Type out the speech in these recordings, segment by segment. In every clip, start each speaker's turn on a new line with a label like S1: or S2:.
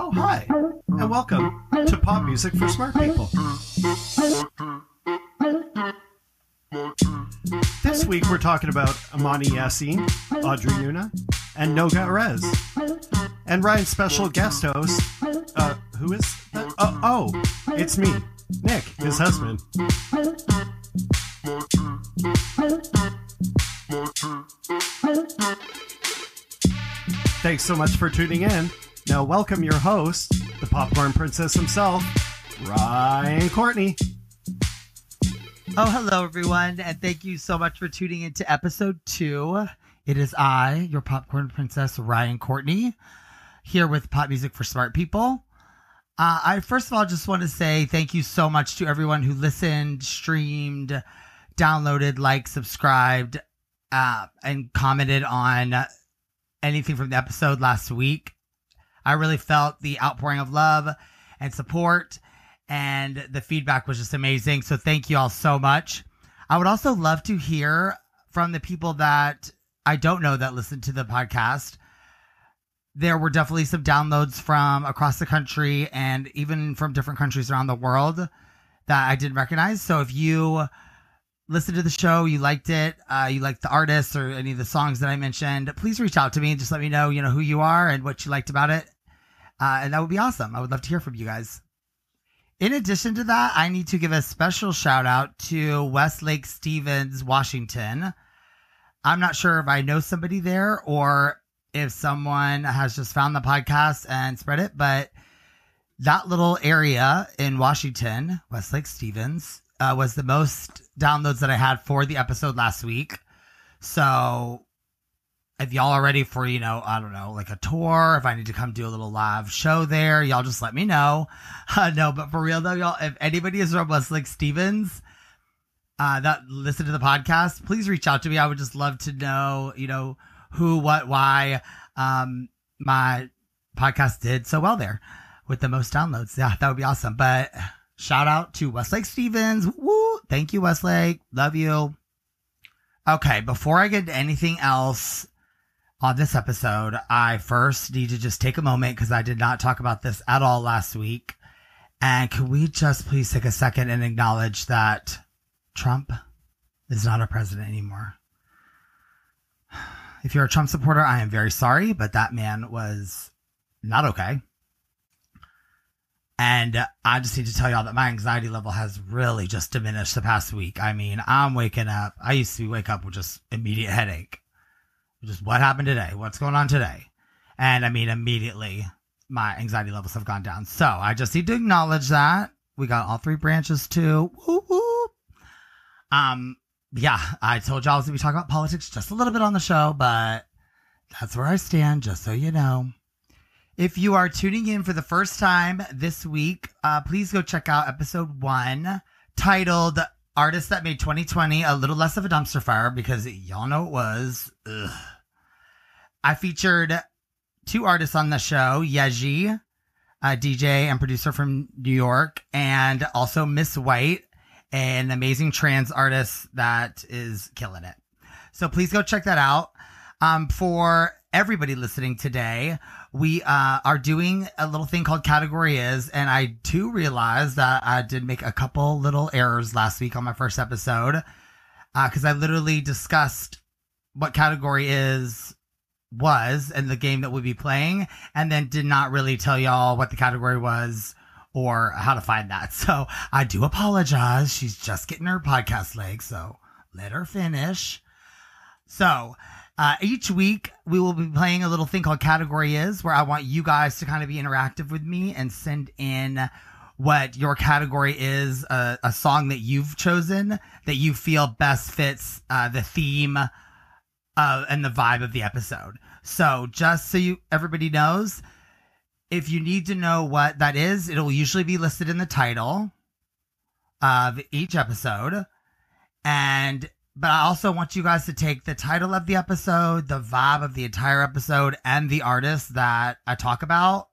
S1: Oh, hi, and welcome to Pop Music for Smart People. This week we're talking about Imani Yasin, Audrey Nuna, and Noga Erez. And Ryan's special guest host, uh, who is that? Oh, oh, it's me, Nick, his husband. Thanks so much for tuning in. Now, welcome your host, the popcorn princess himself, Ryan Courtney.
S2: Oh, hello, everyone, and thank you so much for tuning into episode two. It is I, your popcorn princess, Ryan Courtney, here with Pop Music for Smart People. Uh, I first of all just want to say thank you so much to everyone who listened, streamed, downloaded, liked, subscribed, uh, and commented on anything from the episode last week. I really felt the outpouring of love and support, and the feedback was just amazing. So thank you all so much. I would also love to hear from the people that I don't know that listen to the podcast. There were definitely some downloads from across the country and even from different countries around the world that I didn't recognize. So if you listened to the show, you liked it, uh, you liked the artists or any of the songs that I mentioned, please reach out to me and just let me know, you know, who you are and what you liked about it. Uh, and that would be awesome. I would love to hear from you guys. In addition to that, I need to give a special shout out to Westlake Stevens, Washington. I'm not sure if I know somebody there or if someone has just found the podcast and spread it, but that little area in Washington, Westlake Stevens, uh, was the most downloads that I had for the episode last week. So if y'all are ready for, you know, I don't know, like a tour, if I need to come do a little live show there, y'all just let me know. Uh, no, but for real though, y'all, if anybody is from Westlake Stevens, uh, that listen to the podcast, please reach out to me. I would just love to know, you know, who, what, why, um, my podcast did so well there with the most downloads. Yeah, that would be awesome. But shout out to Westlake Stevens. Woo! Thank you, Westlake. Love you. Okay, before I get to anything else on this episode, I first need to just take a moment because I did not talk about this at all last week. And can we just please take a second and acknowledge that Trump is not our president anymore? If you're a Trump supporter, I am very sorry, but that man was not okay. And I just need to tell y'all that my anxiety level has really just diminished the past week. I mean, I'm waking up. I used to wake up with just immediate headache. Just what happened today? What's going on today? And I mean, immediately my anxiety levels have gone down. So I just need to acknowledge that. We got all three branches too. Woo. Um, yeah, I told y'all I was to be talking about politics just a little bit on the show, but that's where I stand, just so you know. If you are tuning in for the first time this week, uh, please go check out episode one titled Artists That Made 2020 a Little Less of a Dumpster Fire because y'all know it was. Ugh. I featured two artists on the show Yaeji, a DJ and producer from New York, and also Miss White, an amazing trans artist that is killing it. So please go check that out. Um, for everybody listening today, we uh, are doing a little thing called Category Is, and I do realize that I did make a couple little errors last week on my first episode because I literally discussed what Category Is was and the game that we'd be playing, and then did not really tell y'all what the category was or how to find that. So I do apologize. She's just getting her podcast leg, so let her finish. So uh, each week we will be playing a little thing called Category Is, where I want you guys to kind of be interactive with me and send in what your category is, uh, a song that you've chosen that you feel best fits uh, the theme uh, and the vibe of the episode. So just so you everybody knows, if you need to know what that is, it'll usually be listed in the title of each episode. And but I also want you guys to take the title of the episode, the vibe of the entire episode, and the artist that I talk about.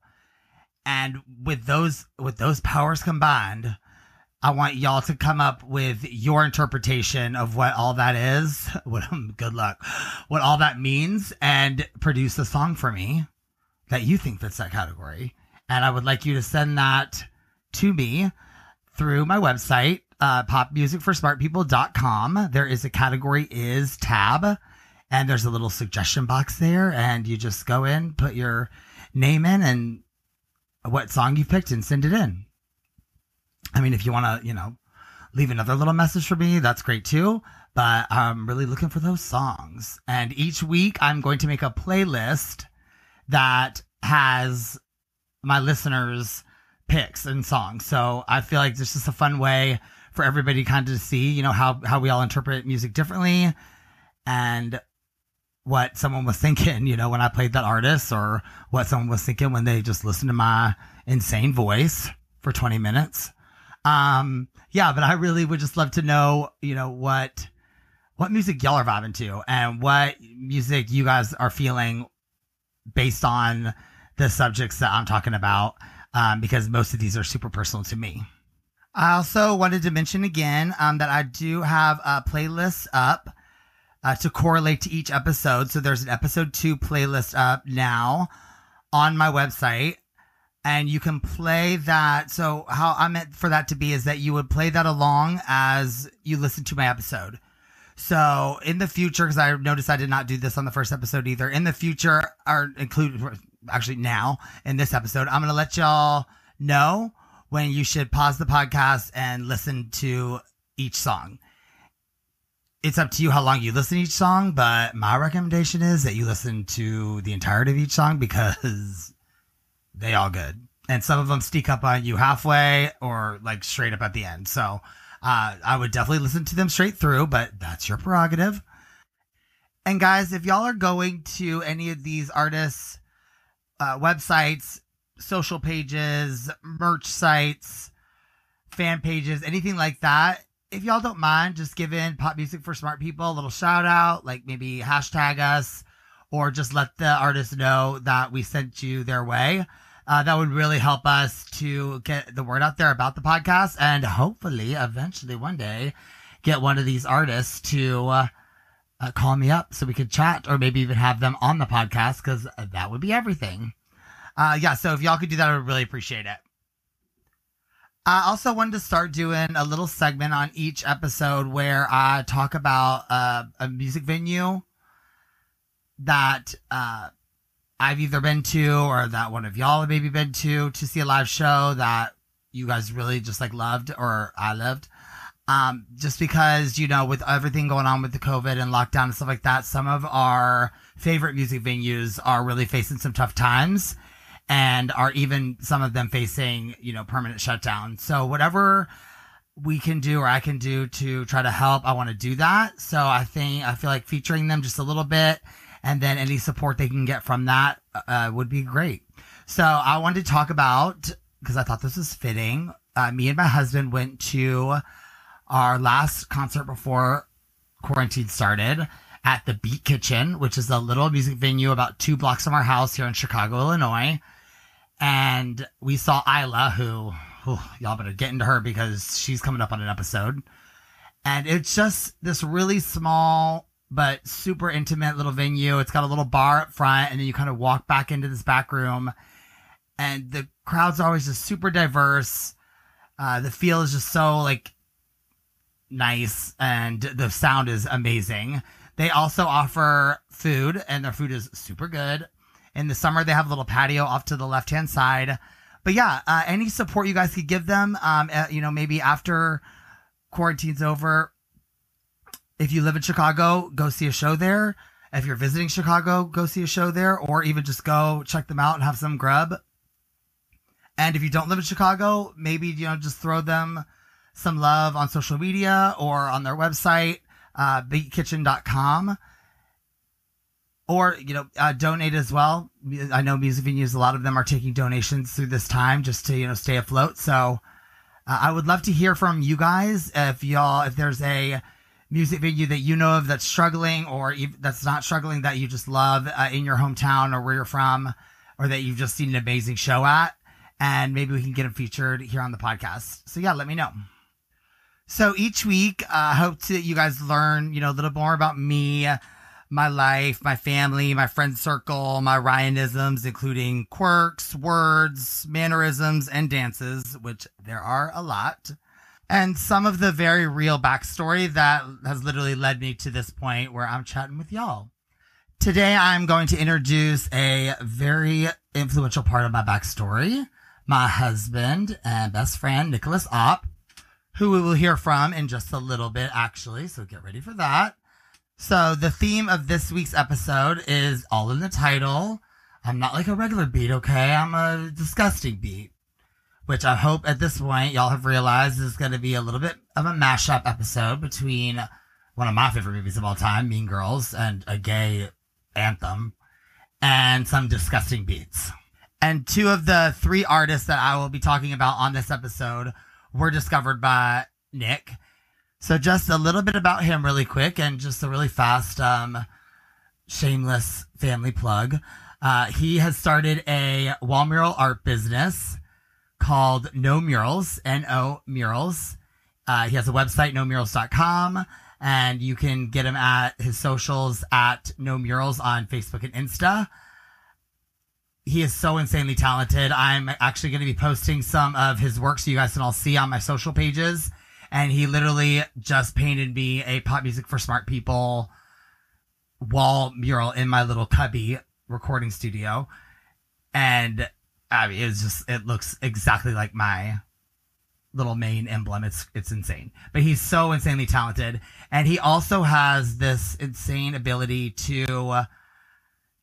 S2: And with those with those powers combined, I want y'all to come up with your interpretation of what all that is. What good luck. What all that means and produce a song for me that you think fits that category. And I would like you to send that to me through my website, uh, popmusicforsmartpeople.com. There is a category is tab and there's a little suggestion box there. And you just go in, put your name in and what song you picked and send it in. I mean, if you want to, you know, leave another little message for me, that's great too. But I'm really looking for those songs. And each week I'm going to make a playlist that has my listeners' picks and songs. So I feel like this is a fun way for everybody kind of to see, you know, how, how we all interpret music differently and what someone was thinking, you know, when I played that artist or what someone was thinking when they just listened to my insane voice for 20 minutes. Um, yeah, but I really would just love to know, you know, what what music y'all are vibing to and what music you guys are feeling based on the subjects that I'm talking about, um, because most of these are super personal to me. I also wanted to mention again um, that I do have a playlist up uh, to correlate to each episode. So there's an episode two playlist up now on my website and you can play that. So how I meant for that to be is that you would play that along as you listen to my episode. So in the future, because I noticed I did not do this on the first episode either. In the future, or include actually now in this episode, I'm to let y'all know when you should pause the podcast and listen to each song. It's up to you how long you listen to each song, but my recommendation is that you listen to the entirety of each song because they all good. And some of them sneak up on you halfway or like straight up at the end. So uh, I would definitely listen to them straight through, but that's your prerogative. And guys, if y'all are going to any of these artists' uh, websites, social pages, merch sites, fan pages, anything like that, if y'all don't mind, just giving pop music for smart people a little shout out, like maybe hashtag us or just let the artist know that we sent you their way. Uh, that would really help us to get the word out there about the podcast and hopefully eventually one day get one of these artists to uh, uh, call me up so we could chat or maybe even have them on the podcast because that would be everything. Uh, yeah, so if y'all could do that, I would really appreciate it. I also wanted to start doing a little segment on each episode where I talk about uh, a music venue that uh, I've either been to or that one of y'all have maybe been to to see a live show that you guys really just like loved or I loved. Um, just because, you know, with everything going on with the COVID and lockdown and stuff like that, some of our favorite music venues are really facing some tough times and are even some of them facing, you know, permanent shutdown. So whatever we can do or I can do to try to help, I want to do that. So I think, I feel like featuring them just a little bit and then any support they can get from that uh, would be great. So I wanted to talk about because I thought this was fitting. Uh, me and my husband went to our last concert before quarantine started at the Beat Kitchen, which is a little music venue about two blocks from our house here in Chicago, Illinois. And we saw Isla, who, y'all better get into her because she's coming up on an episode. And it's just this really small but super intimate little venue. It's got a little bar up front, and then you kind of walk back into this back room, and the crowd's always just super diverse. Uh, the feel is just so like nice, and the sound is amazing. They also offer food, and their food is super good. In the summer, they have a little patio off to the left hand side. But yeah, uh, any support you guys could give them, um, uh, you know, maybe after quarantine's over, if you live in Chicago, go see a show there. If you're visiting Chicago, go see a show there, or even just go check them out and have some grub. And if you don't live in Chicago, maybe you know just throw them some love on social media or on their website, uh, beatkitchen.com. Or, you know, uh, donate as well. I know music venues, a lot of them are taking donations through this time just to, you know, stay afloat. So uh, I would love to hear from you guys if y'all, if there's a music venue that you know of that's struggling or that's not struggling that you just love uh, in your hometown or where you're from or that you've just seen an amazing show at and maybe we can get them featured here on the podcast so yeah let me know so each week uh, i hope that you guys learn you know a little more about me my life, my family, my friend circle, my Ryanisms, including quirks, words, mannerisms, and dances, which there are a lot. And some of the very real backstory that has literally led me to this point where I'm chatting with y'all. Today, I'm going to introduce a very influential part of my backstory my husband and best friend, Nicholas Opp, who we will hear from in just a little bit, actually. So get ready for that. So, the theme of this week's episode is all in the title. I'm not like a regular beat, okay? I'm a disgusting beat, which I hope at this point y'all have realized is going to be a little bit of a mashup episode between one of my favorite movies of all time, Mean Girls, and a gay anthem, and some disgusting beats. And two of the three artists that I will be talking about on this episode were discovered by Nick. So just a little bit about him really quick and just a really fast, um, shameless family plug. Uh, he has started a wall mural art business called No Murals, N-O Murals. Uh, he has a website, nomurals.com, and you can get him at his socials at No Murals on Facebook and Insta he is so insanely talented. I'm actually going to be posting some of his work so you guys can all see on my social pages. And he literally just painted me a pop music for smart people wall mural in my little cubby recording studio. And I mean, it's just, it looks exactly like my little main emblem. It's, it's insane. But he's so insanely talented. And he also has this insane ability to,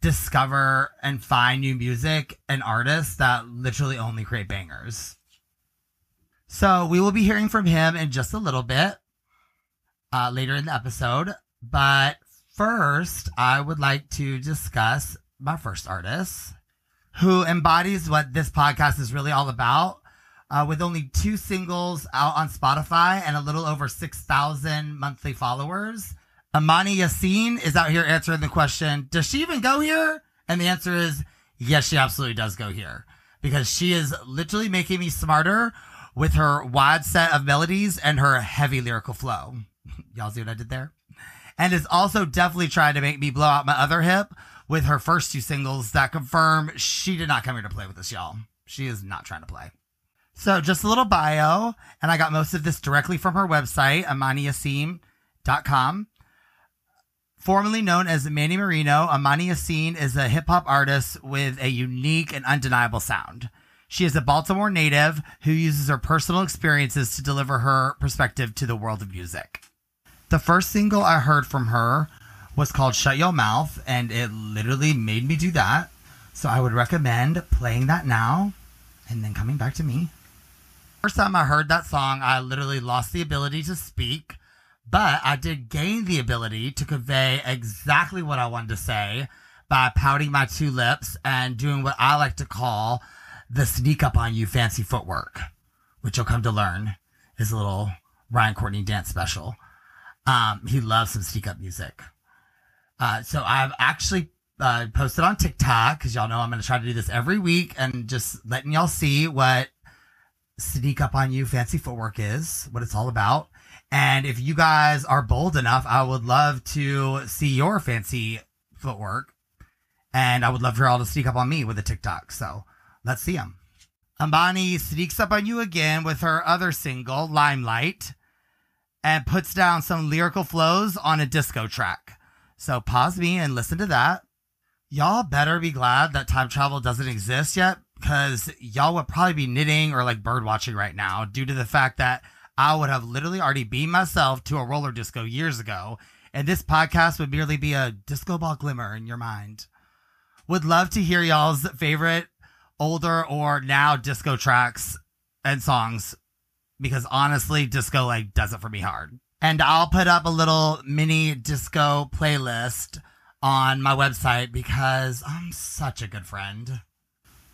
S2: discover and find new music and artists that literally only create bangers. So we will be hearing from him in just a little bit uh, later in the episode. But first, I would like to discuss my first artist who embodies what this podcast is really all about. Uh, with only two singles out on Spotify and a little over 6,000 monthly followers, Imani Yasin is out here answering the question, does she even go here? And the answer is, yes, she absolutely does go here because she is literally making me smarter with her wide set of melodies and her heavy lyrical flow. Y'all see what I did there? And is also definitely trying to make me blow out my other hip with her first two singles that confirm she did not come here to play with us, y'all. She is not trying to play. So just a little bio, and I got most of this directly from her website, imaniyasin.com. Formerly known as Manny Marino, Imani Yasin is a hip hop artist with a unique and undeniable sound. She is a Baltimore native who uses her personal experiences to deliver her perspective to the world of music. The first single I heard from her was called Shut Your Mouth, and it literally made me do that. So I would recommend playing that now and then coming back to me. First time I heard that song, I literally lost the ability to speak but I did gain the ability to convey exactly what I wanted to say by pouting my two lips and doing what I like to call the sneak up on you fancy footwork, which you'll come to learn is a little Ryan Courtney dance special. Um, he loves some sneak up music. Uh, so I've actually uh, posted on TikTok because y'all know I'm going to try to do this every week and just letting y'all see what sneak up on you fancy footwork is, what it's all about. And if you guys are bold enough, I would love to see your fancy footwork. And I would love for y'all to sneak up on me with a TikTok. So let's see them. Imani sneaks up on you again with her other single, Limelight, and puts down some lyrical flows on a disco track. So pause me and listen to that. Y'all better be glad that time travel doesn't exist yet because y'all would probably be knitting or like bird watching right now due to the fact that I would have literally already beamed myself to a roller disco years ago, and this podcast would merely be a disco ball glimmer in your mind. Would love to hear y'all's favorite older or now disco tracks and songs because honestly, disco like does it for me hard. And I'll put up a little mini disco playlist on my website because I'm such a good friend.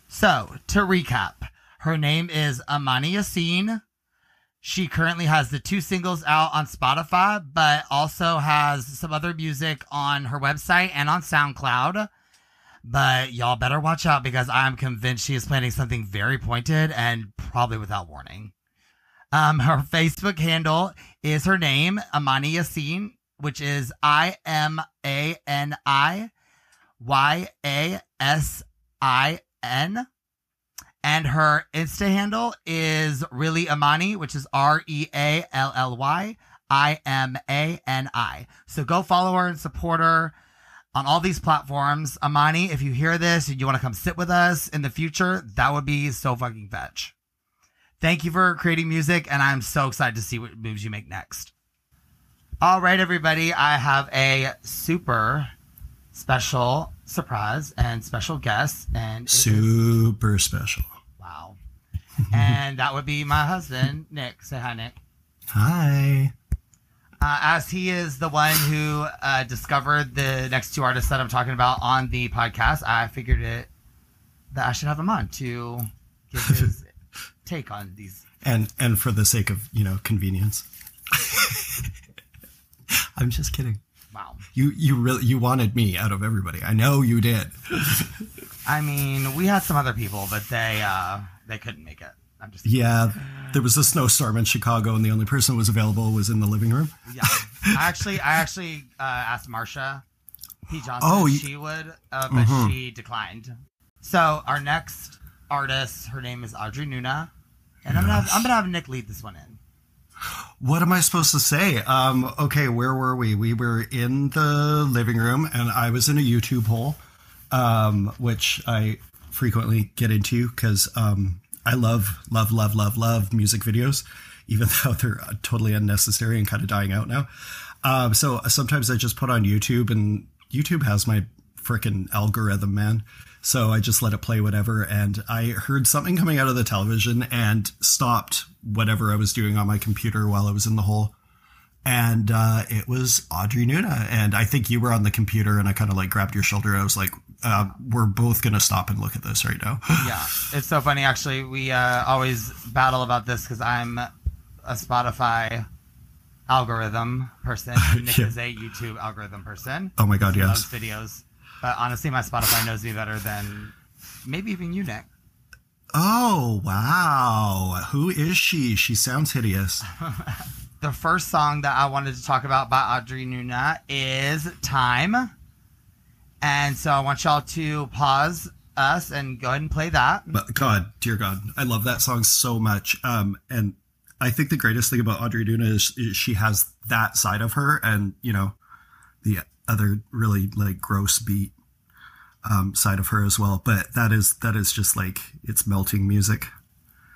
S2: So, to recap, her name is Imani Yasin. She currently has the two singles out on Spotify, but also has some other music on her website and on SoundCloud. But y'all better watch out because I'm convinced she is planning something very pointed and probably without warning. Um, her Facebook handle is her name, Imani Yasin, which is I M A N I Y A S I N. And her Insta handle is really Imani, which is R E A L L Y I M A N I. So go follow her and support her on all these platforms. Imani, if you hear this and you want to come sit with us in the future, that would be so fucking fetch. Thank you for creating music, and I'm so excited to see what moves you make next. All right, everybody, I have a super special surprise and special guest, and it is-
S1: Super special.
S2: wow, and that would be my husband, Nick. Say hi, Nick.
S1: Hi.
S2: Uh, as he is the one who uh, discovered the next two artists that I'm talking about on the podcast, I figured it that I should have him on to give his take on these.
S1: And and for the sake of, you know, convenience. I'm just kidding.
S2: Wow.
S1: You you really you wanted me out of everybody. I know you did.
S2: I mean, we had some other people, but they uh, they couldn't make it. I'm just
S1: Yeah, there was a snowstorm in Chicago and the only person who was available was in the living room.
S2: yeah. I actually I actually uh, asked Marsha P Johnson
S1: Oh, you-
S2: she would, uh, but
S1: Mhm.
S2: she declined. So our next artist, her name is Audrey Nuna, and I'm gonna have, I'm gonna have Nick lead this one in.
S1: What am I supposed to say? Um, okay, where were we? We were in the living room, and I was in a YouTube hole, um, which I frequently get into because um, I love, love, love, love, love music videos, even though they're totally unnecessary and kind of dying out now. Um, so sometimes I just put on YouTube, and YouTube has my freaking algorithm, man. So I just let it play whatever. And I heard something coming out of the television and stopped whatever I was doing on my computer while I was in the hole. And uh, it was Audrey Nuna. And I think you were on the computer and I kind of like grabbed your shoulder. I was like, uh, we're both going to stop and look at this right now.
S2: yeah, it's so funny. Actually, we uh, always battle about this because I'm a Spotify algorithm person. Nick
S1: Yeah.
S2: is a YouTube algorithm person.
S1: oh my God,
S2: He
S1: yes.
S2: loves videos, but honestly, my Spotify knows me better than maybe even you, Nick.
S1: Oh, wow. Who is she? She sounds hideous.
S2: The first song that I wanted to talk about by Audrey Nuna is "Time," and so I want y'all to pause us and go ahead and play that.
S1: But God, dear God, I love that song so much. Um, and I think the greatest thing about Audrey Nuna is, is she has that side of her, and you know, the other really like gross beat um, side of her as well. But that is that is just like it's melting music.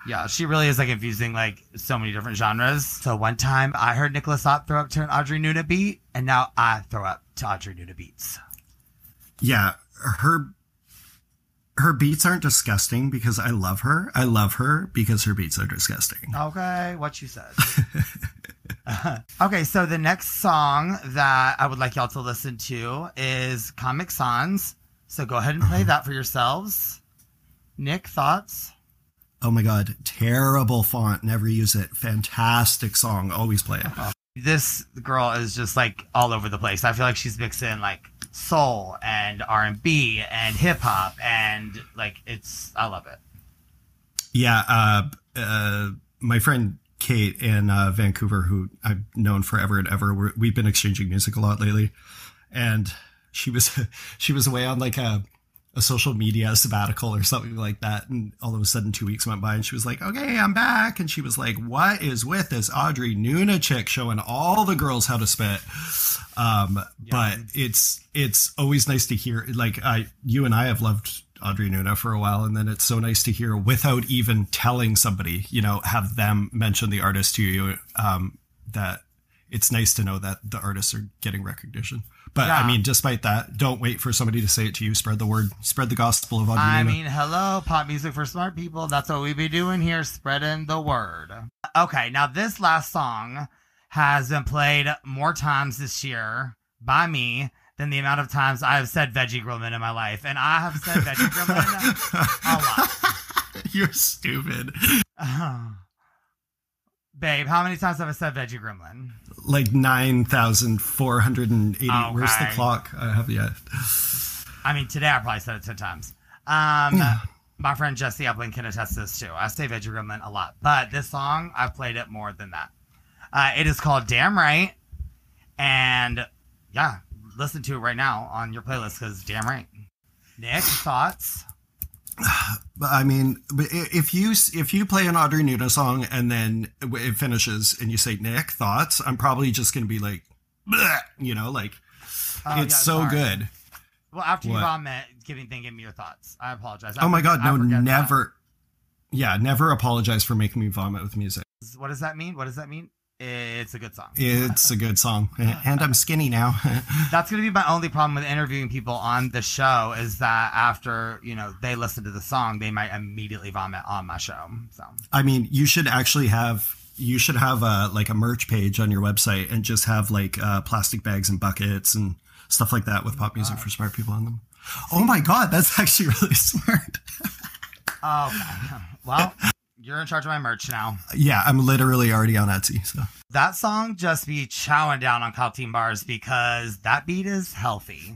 S2: Yeah, she really is like infusing like so many different genres. So one time I heard Nicholas Ott throw up to an Audrey Nuna beat, and now I throw up to Audrey Nuna beats.
S1: Yeah, her her beats aren't disgusting because I love her. I love her because her beats are disgusting.
S2: Okay, what you said. okay, so the next song that I would like y'all to listen to is Comic Sans. So go ahead and play uh-huh. that for yourselves. Nick, thoughts?
S1: Oh my God, terrible font. Never use it. Fantastic song. Always play it.
S2: This girl is just like all over the place. I feel like she's mixing like soul and R and B and hip hop and like it's I love it.
S1: Yeah, uh, uh, my friend Kate in uh, Vancouver, who I've known forever and ever, we're, we've been exchanging music a lot lately, and she was she was away on like a a social media sabbatical or something like that, and all of a sudden two weeks went by, and she was like, "Okay, I'm back," and she was like, "What is with this Audrey Nuna chick showing all the girls how to spit?" Um, but it's it's always nice to hear like I you and I have loved Audrey Nuna for a while, and then it's so nice to hear without even telling somebody, you know, have them mention the artist to you. Um, that it's nice to know that the artists are getting recognition. But
S2: Yeah.
S1: I mean, despite that, don't wait for somebody to say it to you. Spread the word. Spread the gospel of Audrey
S2: I mean, hello, pop music for smart people. That's what we be doing here, spreading the word. Okay, now this last song has been played more times this year by me than the amount of times I have said Veggie Grillman in my life. And I have said Veggie Grillman a lot.
S1: You're stupid.
S2: Babe, how many times have I said Veggie Gremlin?
S1: Like nine thousand four hundred and eighty. Where's the clock? I have yet.
S2: I mean, today I probably said it 10 times. Um, my friend Jesse Upland can attest to this too. I say Veggie Gremlin a lot, but this song, I've played it more than that. Uh, it is called Damn Right. And yeah, listen to it right now on your playlist because damn right. Nick, thoughts?
S1: I mean, if you if you play an Audrey Nuna song and then it finishes and you say Nick thoughts, I'm probably just gonna be like, you know, like
S2: Oh,
S1: it's
S2: yeah,
S1: so
S2: sorry.
S1: good.
S2: Well, after you
S1: What?
S2: vomit, giving thing, give me your thoughts. I apologize.
S1: Oh my god, no,
S2: forget that.
S1: never. Yeah, never apologize for making me vomit with music.
S2: What does that mean? What does that mean? It's a good song.
S1: It's a good song, uh, and I'm skinny now.
S2: That's going to be my only problem with interviewing people on the show is that after, you know, they listen to the song, they might immediately vomit on my show. So,
S1: I mean, you should actually have you should have a like a merch page on your website and just have like uh, plastic bags and buckets and stuff like that with pop uh, music for smart uh, people on them. Oh my god, that's actually really smart.
S2: oh, okay. well, you're in charge of my merch now.
S1: Yeah, I'm literally already on Etsy. So
S2: That song just be chowing down on Caltine bars because that beat is healthy.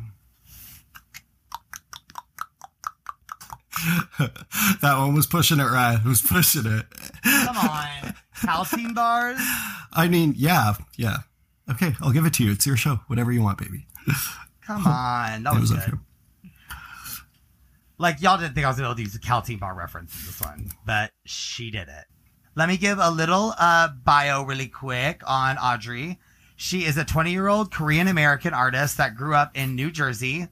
S1: that one was pushing it right. It was pushing it.
S2: Come on. Caltine bars?
S1: I mean, yeah, yeah. Okay, I'll give it to you. It's your show. Whatever you want, baby.
S2: Come on. That was
S1: was
S2: good. Like y'all didn't think I was able to use a Caltine bar reference in this one, but she did it. Let me give a little uh, bio really quick on Audrey. She is a 20 year old Korean American artist that grew up in New Jersey.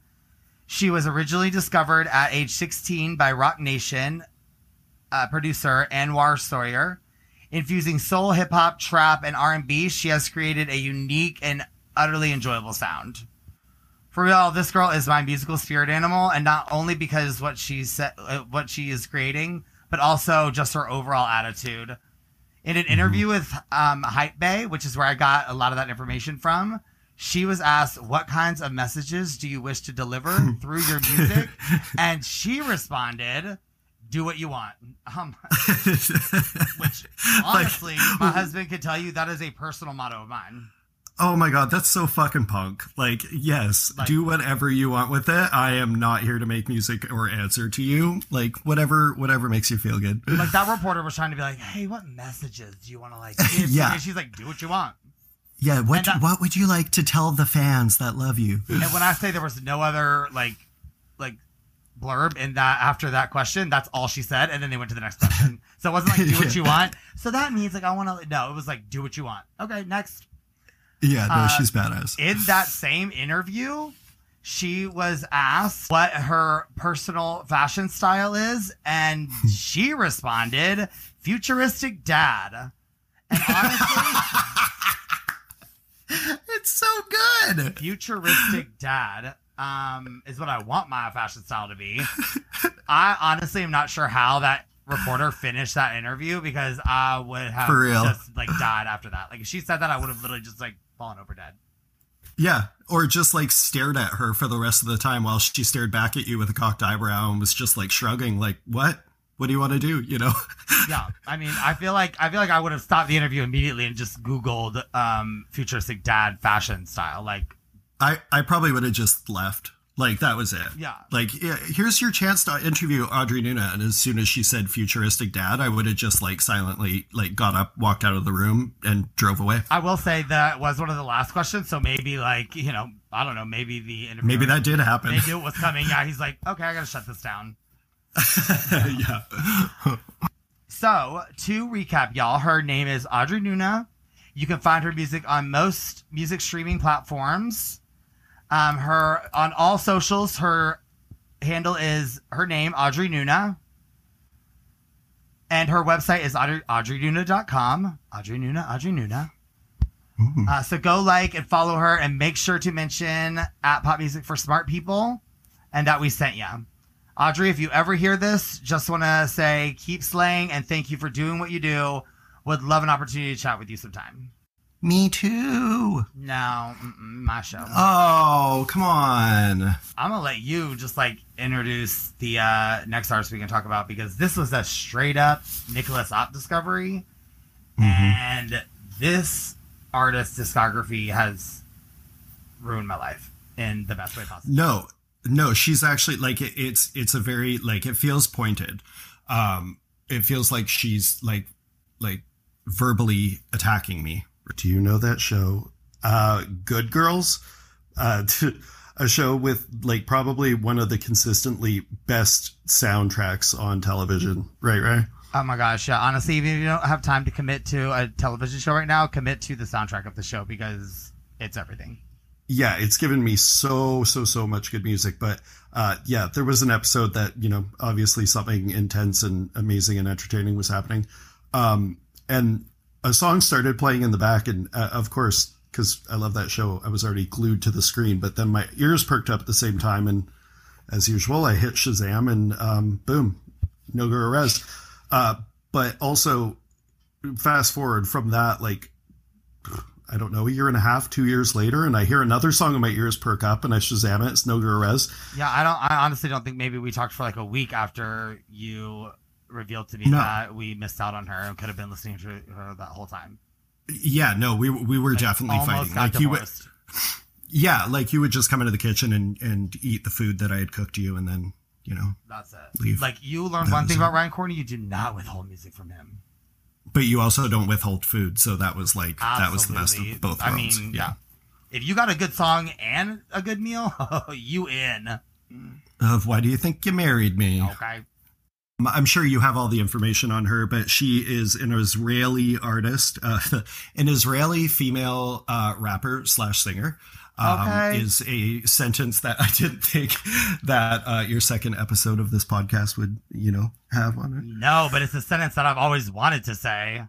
S2: She was originally discovered at age 16 by Roc Nation uh, producer Anwar Sawyer. Infusing soul, hip hop, trap, and R&B, she has created a unique and utterly enjoyable sound. For real, this girl is my musical spirit animal, and not only because what she's uh, what she is creating, but also just her overall attitude. In an interview with um, Hypebae, which is where I got a lot of that information from, she was asked, "What kinds of messages do you wish to deliver through your music?" and she responded, "Do what you want." Um, which honestly, my husband could tell you that is a personal motto of mine.
S1: Oh my god, that's so fucking punk. Like, yes,
S2: Like-
S1: do whatever you want with it. I am not here to make music or answer to you. Like, whatever whatever makes you feel good.
S2: like that reporter was trying to be like, "Hey, what messages do you want to like?" Give?
S1: Yeah.
S2: and she's like, "Do what you want."
S1: Yeah, what
S2: And
S1: what would you like to tell the fans that love you?
S2: And when I say there was no other like, like blurb in that after that question, that's all she said, and then they went to the next question. So it wasn't like, "Do what you want." So that means like I want to. No, it was like, "Do what you want." Okay, next.
S1: Yeah, no,
S2: Uh,
S1: she's badass.
S2: In that same interview, she was asked what her personal fashion style is, and she responded, "Futuristic dad." And honestly.
S1: it's so good.
S2: futuristic dad um is what I want my fashion style to be. I honestly am not sure how that reporter finished that interview because I would have just like died after that. Like if she said that I would have literally just like fallen over dead.
S1: Yeah, or just like stared at her for the rest of the time while she stared back at you with a cocked eyebrow and was just like shrugging, like, "What? What do you want to do?" You know?
S2: Yeah. I mean I feel like I feel like I would have stopped the interview immediately and just Googled um futuristic dad fashion style. Like
S1: I I probably would have just left. Like that was it.
S2: Yeah.
S1: Like here's your chance to interview Audrey Nuna, and as soon as she said "futuristic dad," I would have just like silently like got up, walked out of the room, and drove away.
S2: I will say that was one of the last questions, so maybe like, you know, I don't know, maybe the interview
S1: Maybe that did happen.
S2: knew it was coming. Yeah, he's like, okay, I gotta shut this down.
S1: yeah.
S2: So, to recap, y'all, her name is Audrey Nuna. You can find her music on most music streaming platforms. Um, her on all socials, her handle is her name, Audrey Nuna. And her website is Audrey, audreynuna.com. Audrey Nuna, Audrey Nuna. Uh, so go like and follow her and make sure to mention at Pop Music for Smart People and that we sent you. Audrey, if you ever hear this, just want to say keep slaying and thank you for doing what you do. Would love an opportunity to chat with you sometime.
S1: Me too.
S2: No, my show.
S1: Oh, come on.
S2: I'm gonna let you just like introduce the uh, next artist we can talk about because this was a straight up Nicholas Op discovery, and this artist's discography has ruined my life in the best way possible.
S1: No, no, she's actually like it, it's it's a very like it feels pointed. Um, it feels like she's like like verbally attacking me. Do you know that show uh, Good Girls, uh, a show with like probably one of the consistently best soundtracks on television. Right, right.
S2: Oh my gosh, yeah. Honestly, even if you don't have time to commit to a television show right now, commit to the soundtrack of the show because it's everything.
S1: Yeah, it's given me so so so much good music. But uh, yeah, there was an episode that you know obviously something intense and amazing and entertaining was happening, um, and a song started playing in the back, and uh, of course because I love that show, I was already glued to the screen. But then my ears perked up at the same time, and as usual, I hit Shazam, and um, boom, Noga Erez. Uh, but also, fast forward from that, like I don't know, a year and a half, two years later, and I hear another song and my ears perk up, and I Shazam it. It's Noga Erez.
S2: Yeah, I don't. I honestly don't think maybe we talked for like a week after you revealed to me
S1: No.
S2: that we missed out on her and could have been listening to her that whole time.
S1: Yeah, no, we we were definitely fighting. Like you would, yeah, like you would just come into the kitchen and and eat the food that I had cooked you, and then you know.
S2: That's it.
S1: Leave.
S2: Like you learned
S1: That
S2: one thing
S1: it.
S2: about Ryan Courtney: you do not withhold music from him.
S1: But you also don't withhold food, so that was like that was the best of both worlds.
S2: I mean, yeah. If you got a good song and a good meal, you in.
S1: Of why do you think you married me?
S2: Okay.
S1: I'm sure you have all the information on her, but she is an Israeli artist, uh, an Israeli female uh, rapper slash singer. Um,
S2: Okay.
S1: Is a sentence that I didn't think that uh, your second episode of this podcast would, you know, have on it.
S2: No, but it's a sentence that I've always wanted to say,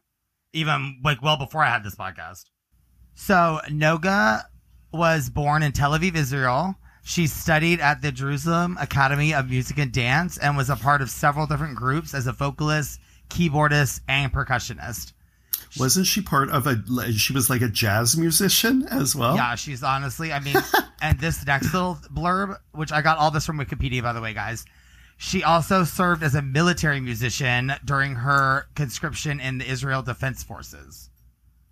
S2: even like well before I had this podcast. So Noga was born in Tel Aviv, Israel. She studied at the Jerusalem Academy of Music and Dance and was a part of several different groups as a vocalist, keyboardist, and percussionist.
S1: Wasn't she part of a? She was like a jazz musician as well.
S2: Yeah, she's honestly, I mean, and this next little blurb, which I got all this from Wikipedia, by the way, guys. She also served as a military musician during her conscription in the Israel Defense Forces.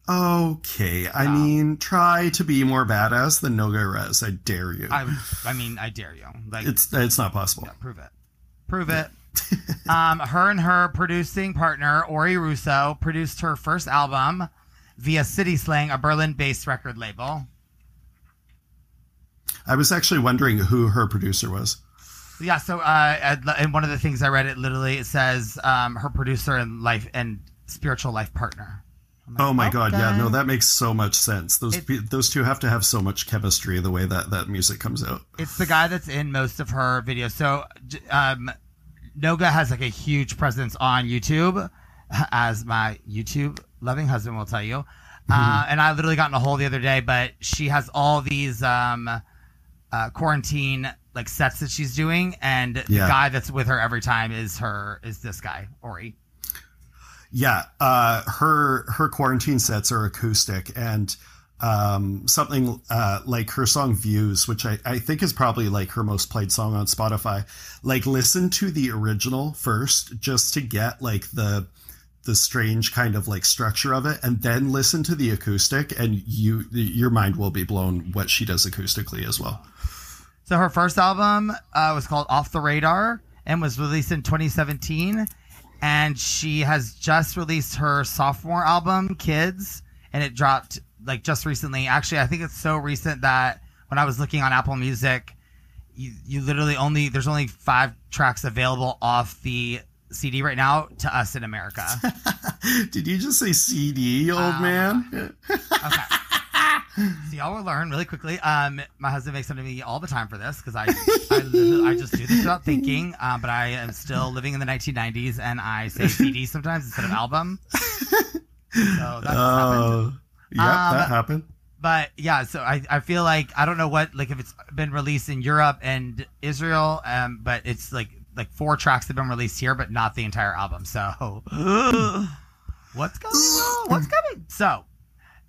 S1: Okay, I
S2: Yeah.
S1: mean, try to be more badass than Noga Erez. I dare you.
S2: I, I mean, I dare you. Like,
S1: it's it's not possible.
S2: yeah, prove it. Prove it. um, her and her producing partner, Ori Rousso, produced her first album via City Slang, a Berlin based record label.
S1: I was actually wondering who her producer was.
S2: Yeah, so uh, and one of the things I read, it literally it says um, her producer and life and spiritual life partner. Like,
S1: Oh my god, yeah, no, that makes so much sense. Those
S2: It-
S1: those two have to have so much chemistry the way that that music comes out.
S2: It's the guy that's in most of her videos. So, um, Noga has like a huge presence on YouTube, as my YouTube loving husband will tell you. Uh, and I literally got in a hole the other day, but she has all these um, uh, quarantine like sets that she's doing, and the guy that's with her every time is her is this guy Ori.
S1: Yeah, uh, her her quarantine sets are acoustic and um, something uh, like her song "Views," which I, I think is probably like her most played song on Spotify. Like, listen to the original first, just to get like the the strange kind of like structure of it, and then listen to the acoustic, and you your mind will be blown what she does acoustically as well.
S2: So her first album uh, was called Off the Radar and was released in 2017. And she has just released her sophomore album, Kids, and it dropped like just recently. Actually, I think it's so recent that when I was looking on Apple Music, you, you literally only there's only five tracks available off the CD right now to us in America.
S1: Did you just say CD, old
S2: Um,
S1: man?
S2: Okay. So y'all will learn really quickly. Um, my husband makes fun of me all the time for this because I, I, I just do this without thinking. Um, but I am still living in the 1990s and I say CD sometimes instead of album. So that's happened.
S1: Oh, yep,
S2: Um,
S1: that happened.
S2: But yeah, so I, I feel like I don't know what like if it's been released in Europe and Israel, um, but it's like like four tracks have been released here, but not the entire album. So what's going on? What's coming? So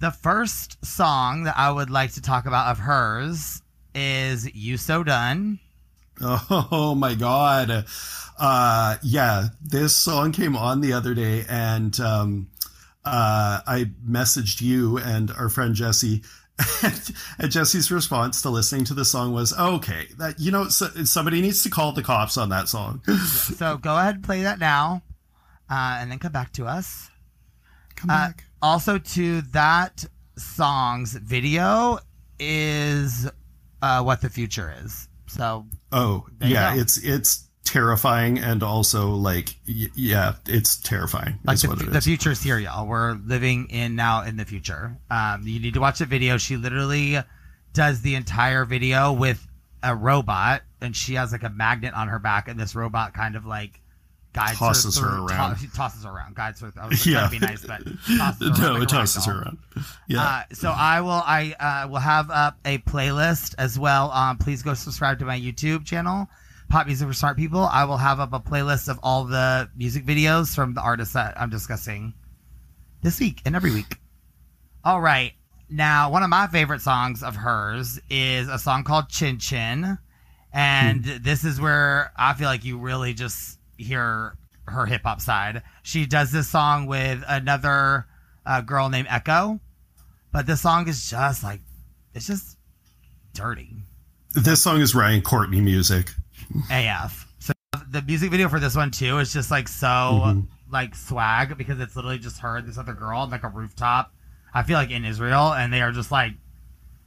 S2: the first song that I would like to talk about of hers is "You So Done."
S1: Oh my god. Uh yeah, this song came on the other day and um uh I messaged you and our friend Jesse and, and Jesse's response to listening to the song was okay that you know so, somebody needs to call the cops on that song.
S2: So go ahead and play that now, uh, and then come back to us.
S1: Come
S2: Uh,
S1: back.
S2: Also to that song's video is uh, what the future is. So
S1: Oh, yeah, it's it's terrifying and also like y- yeah, it's terrifying.
S2: like
S1: is
S2: the,
S1: what it
S2: the
S1: is.
S2: future's here, y'all. We're living in now in the future. Um, you need to watch the video. She literally does the entire video with a robot, and she has like a magnet on her back, and this robot kind of like guides
S1: Tosses
S2: her,
S1: her around.
S2: she tosses her around, guides her. I was
S1: Yeah.
S2: trying to be nice, but tosses her
S1: no,
S2: like
S1: it tosses her around. Yeah.
S2: Uh, so I will I uh, will have up a playlist as well. Um, please go subscribe to my YouTube channel, Pop Music for Smart People. I will have up a playlist of all the music videos from the artists that I'm discussing this week and every week. All right. Now, one of my favorite songs of hers is a song called Chin Chin. And this is where I feel like you really just hear her hip hop side. She does this song with another uh, girl named Echo. But this song is just like, it's just dirty.
S1: this song is Ryan Courtney music.
S2: AF. So the music video for this one too is just like so
S1: Mhm.
S2: like swag because it's literally just her and this other girl on like a rooftop. I feel like in Israel and they are just like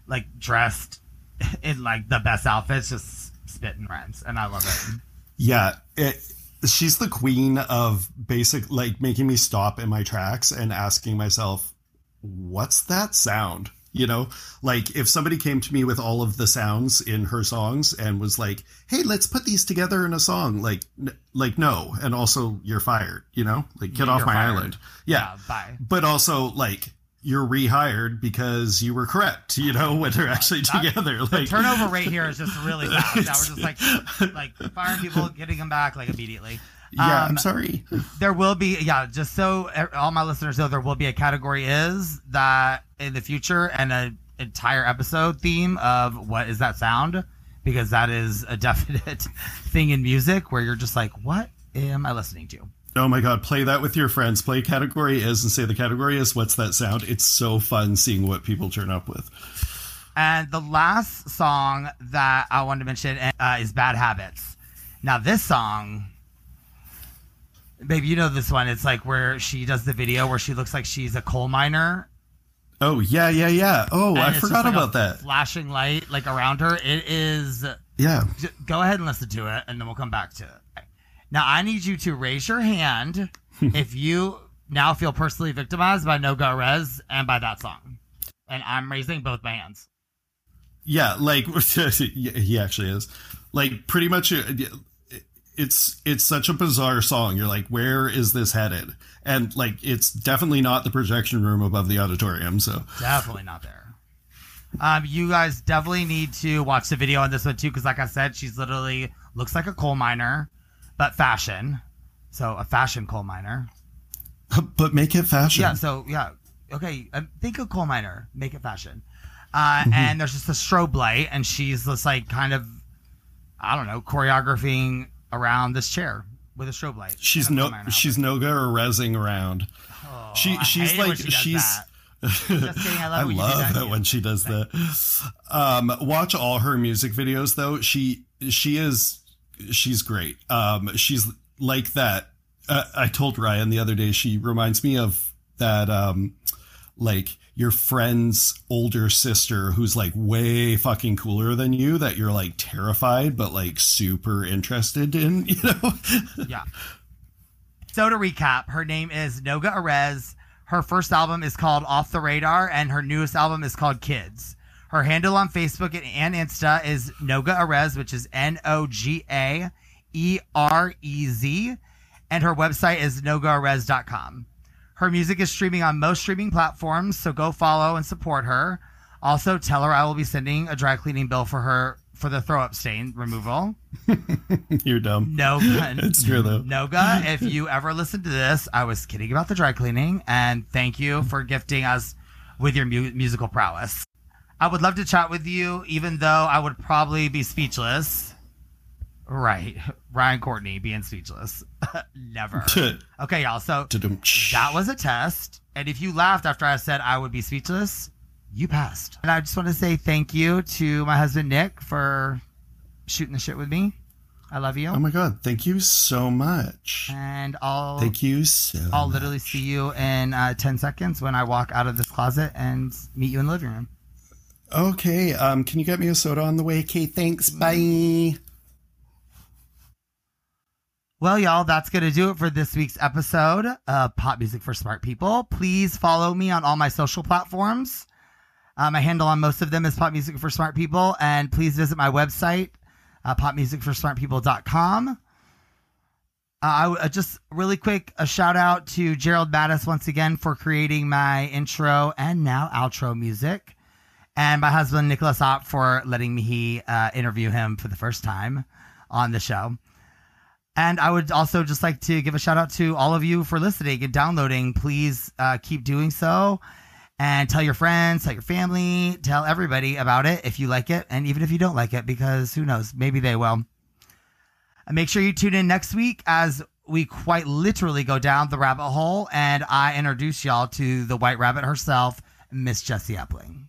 S2: like dressed in like the best outfits, just spitting rhymes, and I love it.
S1: Yeah, it, she's the queen of basic like making me stop in my tracks and asking myself, "What's that sound?" You know, like if somebody came to me with all of the sounds in her songs and was like, "Hey, let's put these together in a song," like, n- like no, and also you're fired. You know, like get
S2: Yeah,
S1: off my
S2: fired.
S1: island. Yeah,
S2: bye.
S1: but also like you're rehired because you were correct. You know, when they're actually
S2: That-
S1: together. Like
S2: Turnover rate here is just really fast. Now we're just like like firing people, getting them back like immediately.
S1: Yeah,
S2: Um,
S1: I'm sorry.
S2: There will be, yeah, just so all my listeners know, there will be a category is that in the future and an entire episode theme of what is that sound? Because that is a definite thing in music where you're just like, what am I listening to?
S1: Oh my god, play that with your friends. Play category is and say the category is what's that sound? It's so fun seeing what people turn up with.
S2: And the last song that I wanted to mention uh, is Bad Habits. Now, this song, baby, you know this one. It's like where she does the video where she looks like she's a coal miner
S1: Oh yeah, yeah, yeah. Oh,
S2: And
S1: I forgot
S2: like
S1: about that.
S2: Flashing light like around her. It is.
S1: Yeah.
S2: Go ahead and listen to it, and then we'll come back to it. Now, I need you to raise your hand if you now feel personally victimized by Noga Erez and by that song. And I'm raising both my hands.
S1: Yeah, like he actually is. Like pretty much uh, it's it's such a bizarre song. You're like, where is this headed? And like it's definitely not the projection room above the auditorium, so
S2: Definitely not there. Um, you guys definitely need to watch the video on this one too, because like I said, she's literally looks like a coal miner, but fashion. So a fashion coal miner.
S1: but make it fashion.
S2: Yeah. So yeah. Okay. Um, think of coal miner. Make it fashion. Uh, And there's just a strobe light, and she's just like kind of, I don't know, choreographing around this chair with a strobe light.
S1: She's no she's noga or rezzing around. she
S2: Oh, I
S1: she's
S2: hate it when
S1: like
S2: she
S1: she's
S2: that. Just kidding, I love it when you do
S1: love
S2: that,
S1: that when she does that. Um, watch all her music videos though. She she is she's great. Um, she's like that. Uh, I told Ryan the other day. She reminds me of that. Um, like your friend's older sister who's like way fucking cooler than you that you're like terrified but like super interested in you know
S2: Yeah. So to recap, her name is Noga Erez. Her first album is called Off the Radar, and her newest album is called Kids. Her handle on Facebook and Insta is Noga Erez, which is N O G A E R E Z, and her website is nogaerez.com. Her music is streaming on most streaming platforms, so go follow and support her. Also, tell her I will be sending a dry cleaning bill for her for the throw up stain removal.
S1: you're dumb
S2: No,
S1: it's true though
S2: Noga, if you ever listen to this, I was kidding about the dry cleaning, and thank you for gifting us with your mu- musical prowess. I would love to chat with you, even though I would probably be speechless. Right, Ryan Courtney being speechless. Never. Okay, y'all. So that was a test, and if you laughed after I said I would be speechless, you passed. And I just want to say thank you to my husband Nick for shooting the shit with me. I love you.
S1: Oh my god, thank you so much.
S2: and I'll
S1: Thank you so
S2: I'll literally see you in uh, 10 seconds when I walk out of this closet and meet you in the living room.
S1: Okay, um, can you get me a soda on the way? Okay, thanks. Bye.
S2: Well, y'all, that's going to do it for this week's episode of Pop Music for Smart People. Please follow me on all my social platforms. Uh, my handle on most of them is Pop Music for Smart People. And please visit my website, uh, popmusicforsmartpeople.com. Uh, I w- uh, just really quick a shout out to Gerald Mattis once again for creating my intro and now outro music, and my husband Nicholas Opp for letting me uh, interview him for the first time on the show. And I would also just like to give a shout out to all of you for listening and downloading. Please uh, keep doing so and tell your friends, tell your family, tell everybody about it if you like it. And even if you don't like it, because who knows, maybe they will. And make sure you tune in next week as we quite literally go down the rabbit hole and I introduce y'all to the white rabbit herself, Miss Jessie Epling.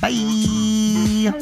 S2: Bye.